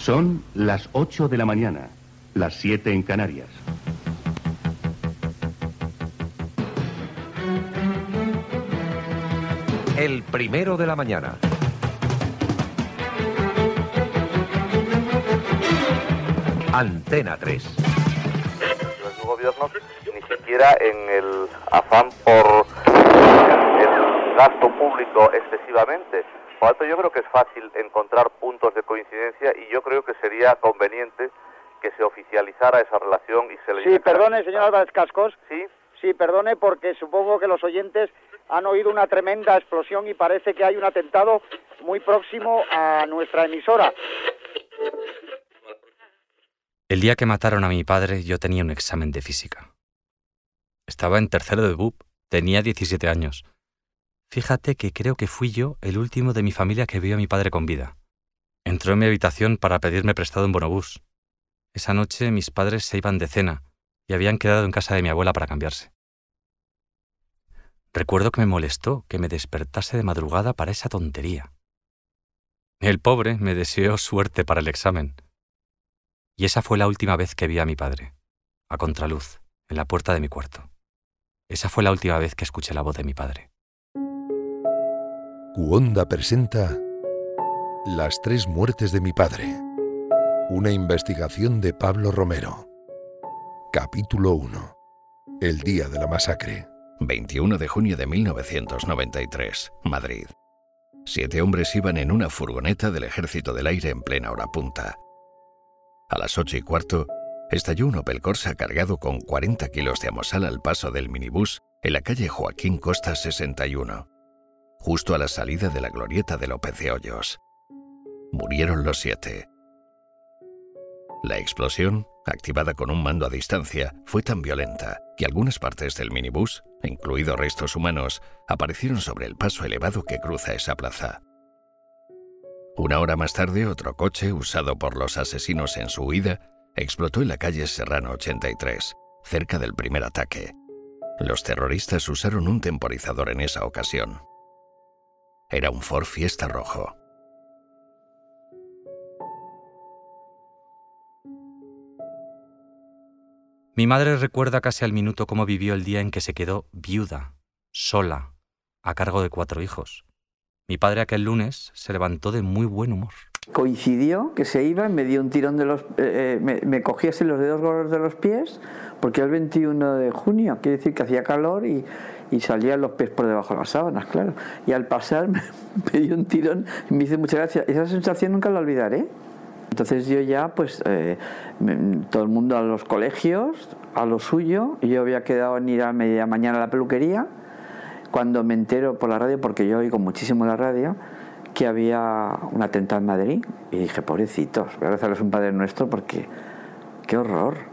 Son las 8 de la mañana, las 7 en Canarias. El primero de la mañana. Antena 3. Su gobierno ni siquiera en el afán por el gasto público excesivamente. Tanto, yo creo que es fácil encontrar puntos de coincidencia y yo creo que sería conveniente que se oficializara esa relación y se le Sí, perdone, señor Álvarez Cascos. Sí, Sí, perdone, porque supongo que los oyentes han oído una tremenda explosión y parece que hay un atentado muy próximo a nuestra emisora. El día que mataron a mi padre yo tenía un examen de física. Estaba en tercero de BUP, tenía 17 años. Fíjate que creo que fui yo el último de mi familia que vio a mi padre con vida. Entró en mi habitación para pedirme prestado un bonobús. Esa noche mis padres se iban de cena y habían quedado en casa de mi abuela para cambiarse. Recuerdo que me molestó que me despertase de madrugada para esa tontería. El pobre me deseó suerte para el examen. Y esa fue la última vez que vi a mi padre, a contraluz, en la puerta de mi cuarto. Esa fue la última vez que escuché la voz de mi padre. Cuonda presenta Las tres muertes de mi padre. Una investigación de Pablo Romero. Capítulo 1. El día de la masacre. 21 de junio de 1993, Madrid. Siete hombres iban en una furgoneta del Ejército del Aire en plena hora punta. A las ocho y cuarto, estalló un Opel Corsa cargado con 40 kilos de amosal al paso del minibús en la calle Joaquín Costa 61, justo a la salida de la glorieta de López de Hoyos. Murieron los siete. La explosión, activada con un mando a distancia, fue tan violenta que algunas partes del minibús, incluidos restos humanos, aparecieron sobre el paso elevado que cruza esa plaza. Una hora más tarde, otro coche, usado por los asesinos en su huida, explotó en la calle Serrano 83, cerca del primer ataque. Los terroristas usaron un temporizador en esa ocasión. Era un Ford Fiesta rojo. Mi madre recuerda casi al minuto cómo vivió el día en que se quedó viuda, sola, a cargo de cuatro hijos. Mi padre aquel lunes se levantó de muy buen humor. Coincidió que se iba y me dio un tirón de los... eh, eh, me, me así los dedos gordos de los pies, porque era el 21 de junio, quiere decir que hacía calor y, y salían los pies por debajo de las sábanas, claro. Y al pasar me, me dio un tirón y me dice muchas gracias. Esa sensación nunca la olvidaré. Entonces yo ya, pues, eh, todo el mundo a los colegios, a lo suyo. y Yo había quedado en ir a media mañana a la peluquería. Cuando me entero por la radio, porque yo oigo muchísimo la radio, que había un atentado en Madrid. Y dije, pobrecitos, voy a rezarles un Padre Nuestro porque qué horror.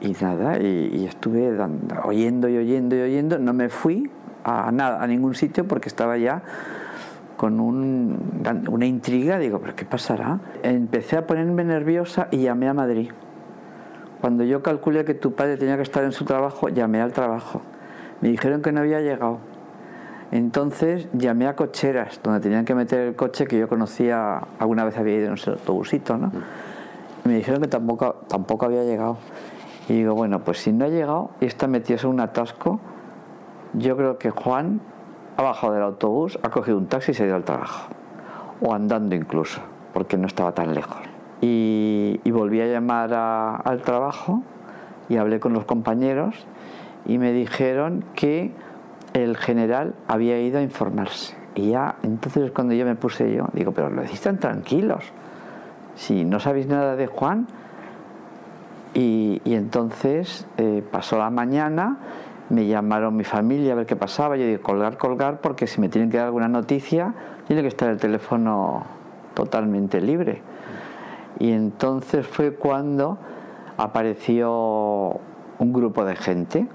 Y nada, y, y estuve dando- oyendo y oyendo y oyendo. No me fui a nada, a ningún sitio porque estaba ya con un- una intriga, digo, ¿pero qué pasará? Empecé a ponerme nerviosa y llamé a Madrid. Cuando yo calculé que tu padre tenía que estar en su trabajo, llamé al trabajo. Me dijeron que no había llegado. Entonces llamé a cocheras, donde tenían que meter el coche que yo conocía, alguna vez había ido en ese autobusito, ¿no? Y me dijeron que tampoco, tampoco había llegado. Y digo, bueno, pues si no ha llegado y está metido en un atasco, yo creo que Juan ha bajado del autobús, ha cogido un taxi y se ha ido al trabajo. O andando incluso, porque no estaba tan lejos. Y, y volví a llamar al trabajo y hablé con los compañeros y me dijeron que el general había ido a informarse. Y ya, entonces es cuando yo me puse yo, digo, pero lo decís tan tranquilos. Si no sabéis nada de Juan, y, entonces eh, pasó la mañana, me llamaron mi familia a ver qué pasaba. Yo digo, colgar, colgar, porque si me tienen que dar alguna noticia, tiene que estar el teléfono totalmente libre. Y entonces fue cuando apareció un grupo de gente.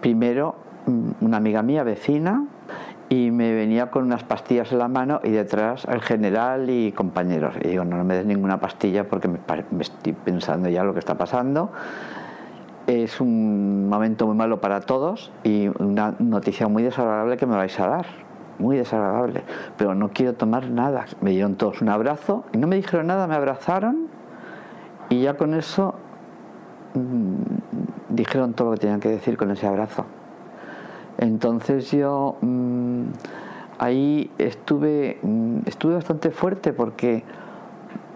Primero, mm, una amiga mía, vecina, y me venía con unas pastillas en la mano y detrás el general y compañeros. Y digo, no, me des ninguna pastilla porque me, me estoy pensando ya lo que está pasando. Es un momento muy malo para todos y una noticia muy desagradable que me vais a dar. muy desagradable, pero no quiero tomar nada. Me dieron todos un abrazo y no me dijeron nada, me abrazaron y ya con eso mm, dijeron todo lo que tenían que decir con ese abrazo. Entonces yo mm, ahí estuve, mm, estuve bastante fuerte porque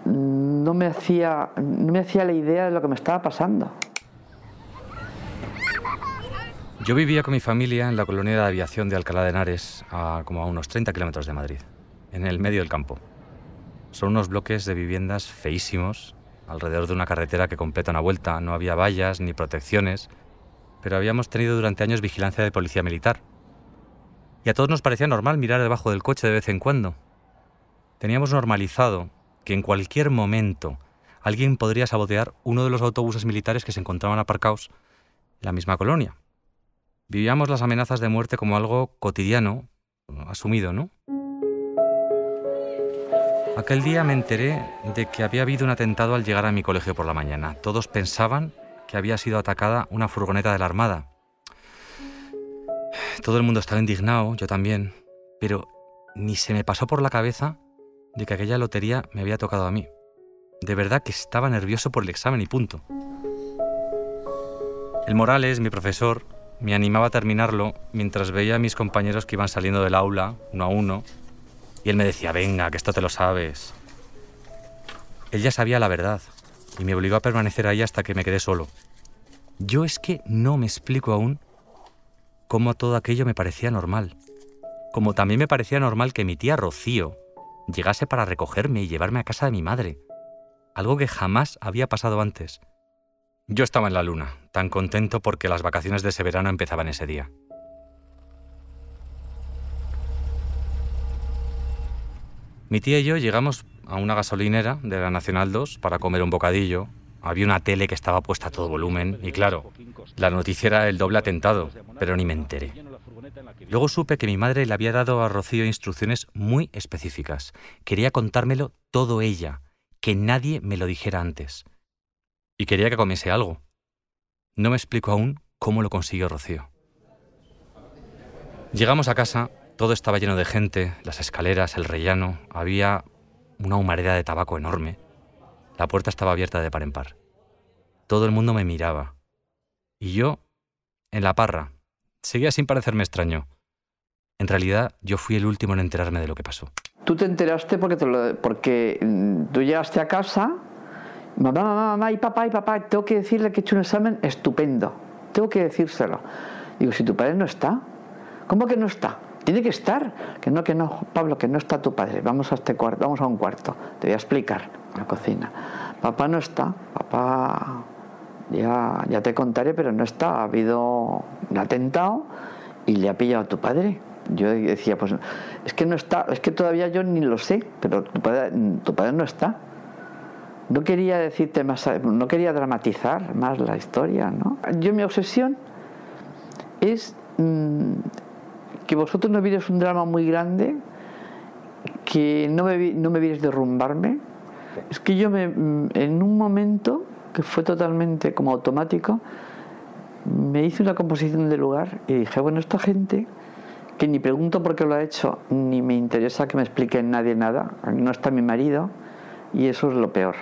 no me, hacía, no me hacía la idea de lo que me estaba pasando. Yo vivía con mi familia en la colonia de aviación de Alcalá de Henares, a como a unos 30 kilómetros de Madrid, en el medio del campo. Son unos bloques de viviendas feísimos, alrededor de una carretera que completa una vuelta. No había vallas ni protecciones, pero habíamos tenido durante años vigilancia de policía militar. Y a todos nos parecía normal mirar debajo del coche de vez en cuando. Teníamos normalizado que en cualquier momento alguien podría sabotear uno de los autobuses militares que se encontraban aparcados en la misma colonia. Vivíamos las amenazas de muerte como algo cotidiano, asumido, ¿no? Aquel día me enteré de que había habido un atentado al llegar a mi colegio por la mañana. Todos pensaban que había sido atacada una furgoneta de la Armada. Todo el mundo estaba indignado, yo también, pero ni se me pasó por la cabeza de que aquella lotería me había tocado a mí. De verdad que estaba nervioso por el examen y punto. El Morales, mi profesor, me animaba a terminarlo mientras veía a mis compañeros que iban saliendo del aula, uno a uno, y él me decía, venga, que esto te lo sabes. Él ya sabía la verdad y me obligó a permanecer ahí hasta que me quedé solo. Yo es que no me explico aún cómo todo aquello me parecía normal. Como también me parecía normal que mi tía Rocío llegase para recogerme y llevarme a casa de mi madre. Algo que jamás había pasado antes. Yo estaba en la luna, tan contento porque las vacaciones de ese verano empezaban ese día. Mi tía y yo llegamos a una gasolinera de la Nacional 2 para comer un bocadillo. Había una tele que estaba puesta a todo volumen y claro, la noticia era el doble atentado, pero ni me enteré. Luego supe que mi madre le había dado a Rocío instrucciones muy específicas. Quería contármelo todo ella, que nadie me lo dijera antes y quería que comiese algo. No me explico aún cómo lo consiguió Rocío. Llegamos a casa, todo estaba lleno de gente, las escaleras, el rellano, había una humareda de tabaco enorme. La puerta estaba abierta de par en par. Todo el mundo me miraba. Y yo, en la parra, seguía sin parecerme extraño. En realidad, yo fui el último en enterarme de lo que pasó. Tú te enteraste porque, porque mm, tú llegaste a casa mamá, mamá, mamá, y papá, y papá, tengo que decirle que he hecho un examen estupendo. Tengo que decírselo. Digo, si tu padre no está, ¿cómo que no está? Tiene que estar. Que no, que no, Pablo, que no está tu padre. Vamos a este cuarto, vamos a un cuarto. Te voy a explicar la cocina. Papá no está, papá ya, ya te contaré, pero no está. Ha habido un atentado y le ha pillado a tu padre. Yo decía, pues es que no está, es que todavía yo ni lo sé, pero tu padre, tu padre no está no quería decirte más, no quería dramatizar más la historia, ¿no? Yo mi obsesión es mm, que vosotros no vierais un drama muy grande, que no me, no me vierais derrumbarme. Es que yo me, mm, en un momento que fue totalmente como automático, me hice una composición de lugar y dije, bueno, esta gente que ni pregunto por qué lo ha hecho, ni me interesa que me explique nadie nada, no está mi marido, y eso es lo peor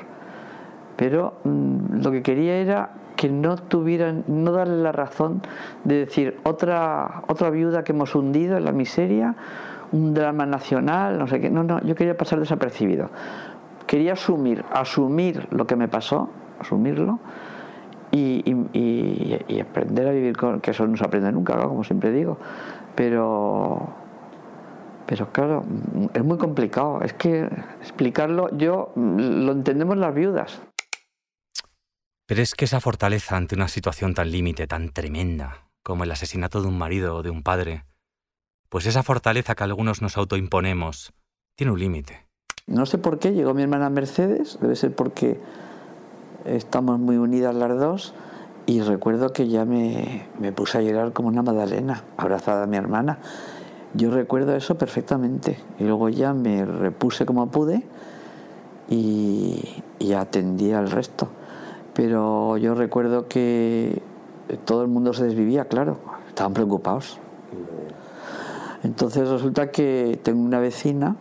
pero mm, lo que quería era que no tuvieran, no darle la razón de decir otra, otra viuda que hemos hundido en la miseria, un drama nacional, no sé qué. No, no, yo quería pasar desapercibido. Quería asumir, asumir lo que me pasó, asumirlo y, aprender a vivir con, que eso no se aprende nunca, como siempre digo. Pero, pero claro, es muy complicado. Es que explicarlo, yo lo entendemos las viudas. Pero es que esa fortaleza ante una situación tan límite, tan tremenda, como el asesinato de un marido o de un padre, pues esa fortaleza que algunos nos autoimponemos, tiene un límite. No sé por qué llegó mi hermana Mercedes, debe ser porque estamos muy unidas las dos, y recuerdo que ya me, me puse a llorar como una magdalena, abrazada a mi hermana. Yo recuerdo eso perfectamente, y luego ya me repuse como pude y, y atendí al resto pero yo recuerdo que todo el mundo se desvivía, claro, estaban preocupados. Entonces resulta que tengo una vecina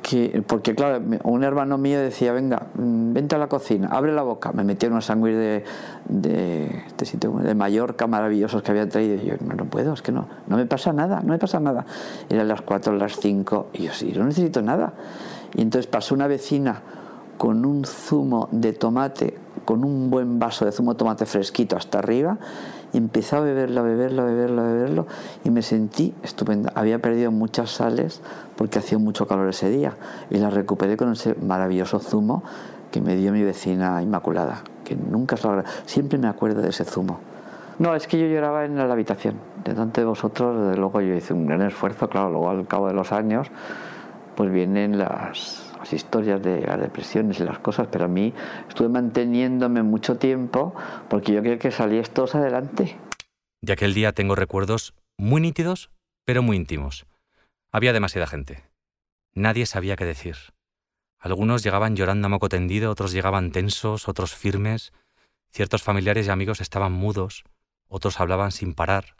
que, porque claro, un hermano mío decía, venga, mm, vente a la cocina, abre la boca. Me metía unos sándwiches de, de, sitio, de Mallorca maravillosos que había traído. Y yo, no, no puedo, es que no, no me pasa nada, no me pasa nada. Eran las 4, las 5, y yo, sí, no necesito nada. Y entonces pasó una vecina con un zumo de tomate, con un buen vaso de zumo de tomate fresquito hasta arriba, y empecé a beberlo, a beberlo, a beberlo, y me sentí estupenda. Había perdido muchas sales porque hacía mucho calor ese día, y la recuperé con ese maravilloso zumo que me dio mi vecina Inmaculada, que nunca se lo Siempre me acuerdo de ese zumo. No, es que yo lloraba en la habitación. Delante de vosotros, desde luego yo hice un gran esfuerzo, claro, luego al cabo de los años, pues vienen las, las historias de las depresiones y las cosas, pero a mí estuve manteniéndome mucho tiempo porque yo quería que saliese todos adelante. De aquel día tengo recuerdos muy nítidos, pero muy íntimos. Había demasiada gente. Nadie sabía qué decir. Algunos llegaban llorando a moco tendido, otros llegaban tensos, otros firmes. Ciertos familiares y amigos estaban mudos, otros hablaban sin parar.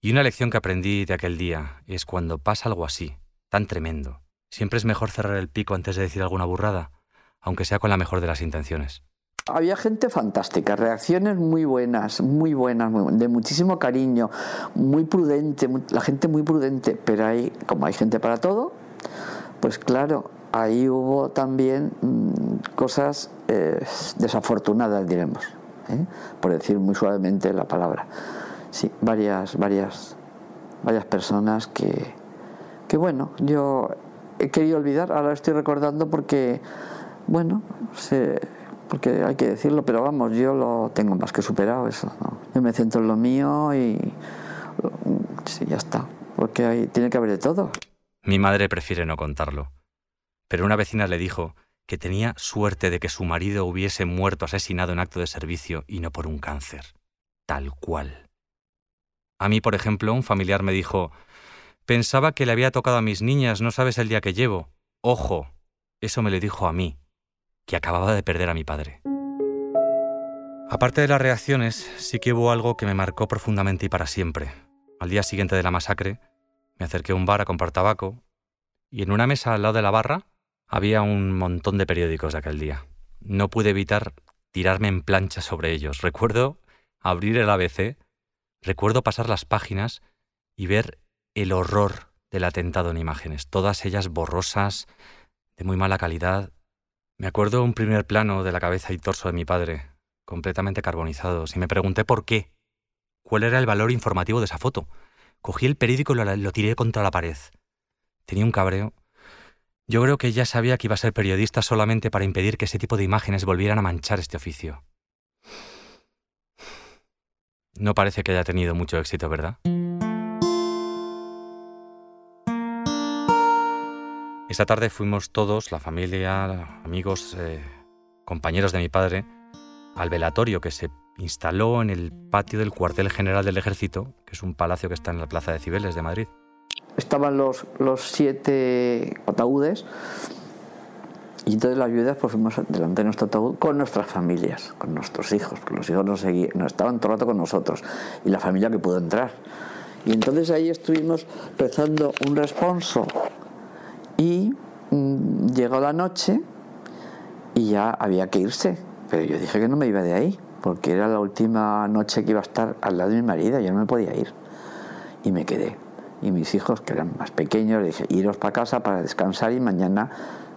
Y una lección que aprendí de aquel día es cuando pasa algo así, tan tremendo, Siempre es mejor cerrar el pico antes de decir alguna burrada, aunque sea con la mejor de las intenciones. Había gente fantástica, reacciones muy buenas, muy buenas, de muchísimo cariño, muy prudente, la gente muy prudente, pero hay, como hay gente para todo, pues claro, ahí hubo también mm, cosas eh, desafortunadas, diremos, ¿eh? por decir muy suavemente la palabra. Sí, varias, varias, varias personas que, que bueno, yo he querido olvidar, ahora estoy recordando porque, bueno, porque hay que decirlo, pero vamos, yo lo tengo más que superado eso. Yo me centro en lo mío y sí, ya está, porque hay, tiene que haber de todo. Mi madre prefiere no contarlo, pero una vecina le dijo que tenía suerte de que su marido hubiese muerto asesinado en acto de servicio y no por un cáncer, tal cual. A mí, por ejemplo, un familiar me dijo, Pensaba que le había tocado a mis niñas, no sabes el día que llevo. Ojo, eso me lo dijo a mí, que acababa de perder a mi padre. Aparte de las reacciones, sí que hubo algo que me marcó profundamente y para siempre. Al día siguiente de la masacre, me acerqué a un bar a comprar tabaco y en una mesa al lado de la barra había un montón de periódicos de aquel día. No pude evitar tirarme en plancha sobre ellos. Recuerdo abrir el ABC, recuerdo pasar las páginas y ver el horror del atentado en imágenes, todas ellas borrosas, de muy mala calidad. Me acuerdo un primer plano de la cabeza y torso de mi padre, completamente carbonizados, y me pregunté por qué. ¿Cuál era el valor informativo de esa foto? Cogí el periódico y lo, lo tiré contra la pared. Tenía un cabreo. Yo creo que ya sabía que iba a ser periodista solamente para impedir que ese tipo de imágenes volvieran a manchar este oficio. No parece que haya tenido mucho éxito, ¿verdad? Esa tarde fuimos todos, la familia, amigos, eh, compañeros de mi padre, al velatorio que se instaló en el patio del cuartel general del ejército, que es un palacio que está en la plaza de Cibeles de Madrid. Estaban los, los siete ataúdes y entonces las viudas pues fuimos delante de nuestro ataúd con nuestras familias, con nuestros hijos, porque los hijos no, seguían, no estaban todo el rato con nosotros y la familia que pudo entrar. Y entonces ahí estuvimos rezando un responso y mm, llegó la noche y ya había que irse. Pero yo dije que no me iba de ahí, porque era la última noche que iba a estar al lado de mi marido, yo no me podía ir. Y me quedé. Y mis hijos, que eran más pequeños, le dije, iros para casa para descansar y mañana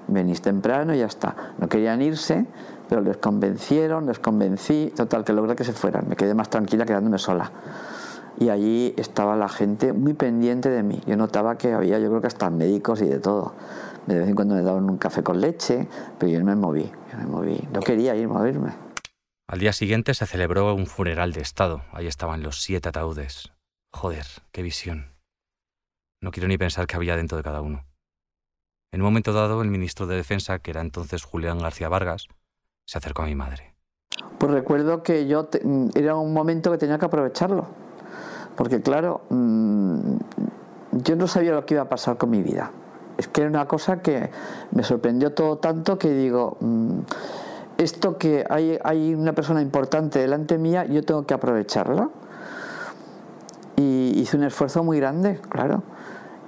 venís temprano y ya está. No querían irse, pero les convencieron, les convencí, total, que logré que se fueran. Me quedé más tranquila quedándome sola y allí estaba la gente muy pendiente de mí. Yo notaba que había, yo creo que hasta médicos y de todo. De vez en cuando me daban un café con leche, pero yo me moví, yo me moví. No quería ir a moverme. Al día siguiente se celebró un funeral de Estado. Ahí estaban los siete ataúdes. Joder, qué visión. No quiero ni pensar qué había dentro de cada uno. En un momento dado, el ministro de Defensa, que era entonces Julián García Vargas, se acercó a mi madre. Pues recuerdo que yo era un momento que tenía que aprovecharlo porque claro, mm, yo no sabía lo que iba a pasar con mi vida. Es que era una cosa que me sorprendió todo tanto que digo, mm, esto que hay, hay una persona importante delante mía, yo tengo que aprovecharla. Y hice un esfuerzo muy grande, claro.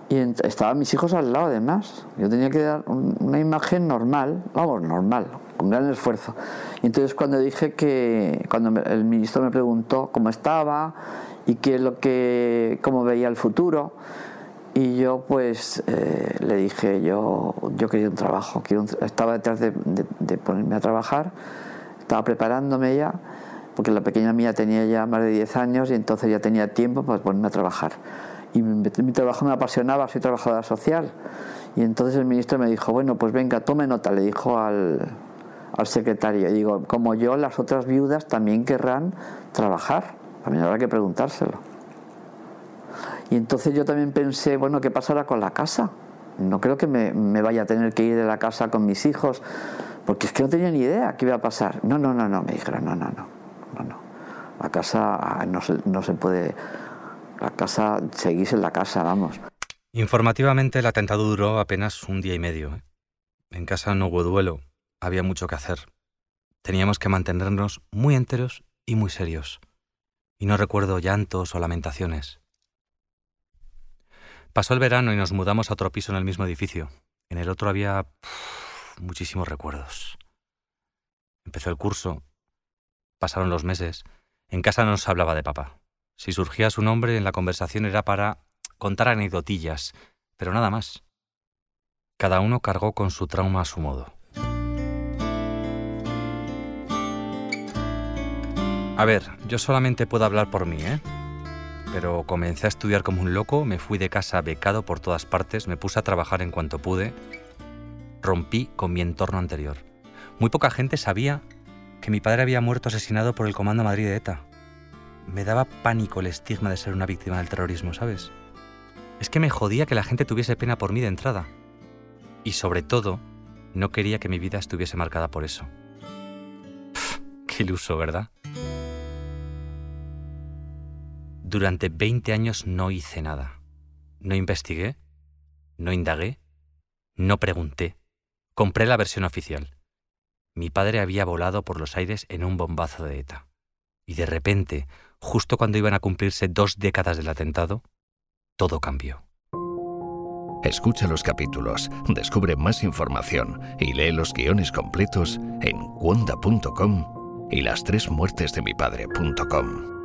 Y estaban mis hijos al lado, además. Yo tenía que dar una imagen normal, vamos, normal, con gran esfuerzo. Y entonces cuando dije que, cuando el ministro me preguntó cómo estaba y qué es lo que, cómo veía el futuro, y yo pues eh, le dije, yo, yo quería un trabajo, estaba detrás de, de, ponerme a trabajar, estaba preparándome ya, porque la pequeña mía tenía ya más de 10 años y entonces ya tenía tiempo para ponerme a trabajar y mi, trabajo me apasionaba, soy trabajadora social. Y entonces el ministro me dijo, bueno, pues venga, tome nota, le dijo al, al secretario. Digo, como yo, las otras viudas también querrán trabajar. También habrá que preguntárselo. Y entonces yo también pensé, bueno, ¿qué pasará con la casa? No creo que me, me, vaya a tener que ir de la casa con mis hijos, porque es que no tenía ni idea qué iba a pasar. No, no, no, no, me dijeron, no, no, no, no, no. La casa ah, no se, no se puede la casa, seguís en la casa, vamos. Informativamente el atentado duró apenas un día y medio. ¿eh? En casa no hubo duelo, había mucho que hacer. Teníamos que mantenernos muy enteros y muy serios. Y no recuerdo llantos o lamentaciones. Pasó el verano y nos mudamos a otro piso en el mismo edificio. En el otro había muchísimos recuerdos. Empezó el curso, pasaron los meses. En casa no se hablaba de papá. Si surgía su nombre en la conversación era para contar anecdotillas, pero nada más. Cada uno cargó con su trauma a su modo. A ver, yo solamente puedo hablar por mí, ¿eh? Pero comencé a estudiar como un loco, me fui de casa becado por todas partes, me puse a trabajar en cuanto pude, rompí con mi entorno anterior. Muy poca gente sabía que mi padre había muerto asesinado por el Comando Madrid de ETA me daba pánico el estigma de ser una víctima del terrorismo, ¿sabes? Es que me jodía que la gente tuviese pena por mí de entrada. Y sobre todo, no quería que mi vida estuviese marcada por eso. qué iluso, ¿verdad? Durante 20 años no hice nada. No investigué, no indagué, no pregunté. Compré la versión oficial. Mi padre había volado por los aires en un bombazo de ETA. Y de repente, justo cuando iban a cumplirse dos décadas del atentado, todo cambió. Escucha los capítulos, descubre más información y lee los guiones completos en cuonda.com y las tres muertes de mi padre.com.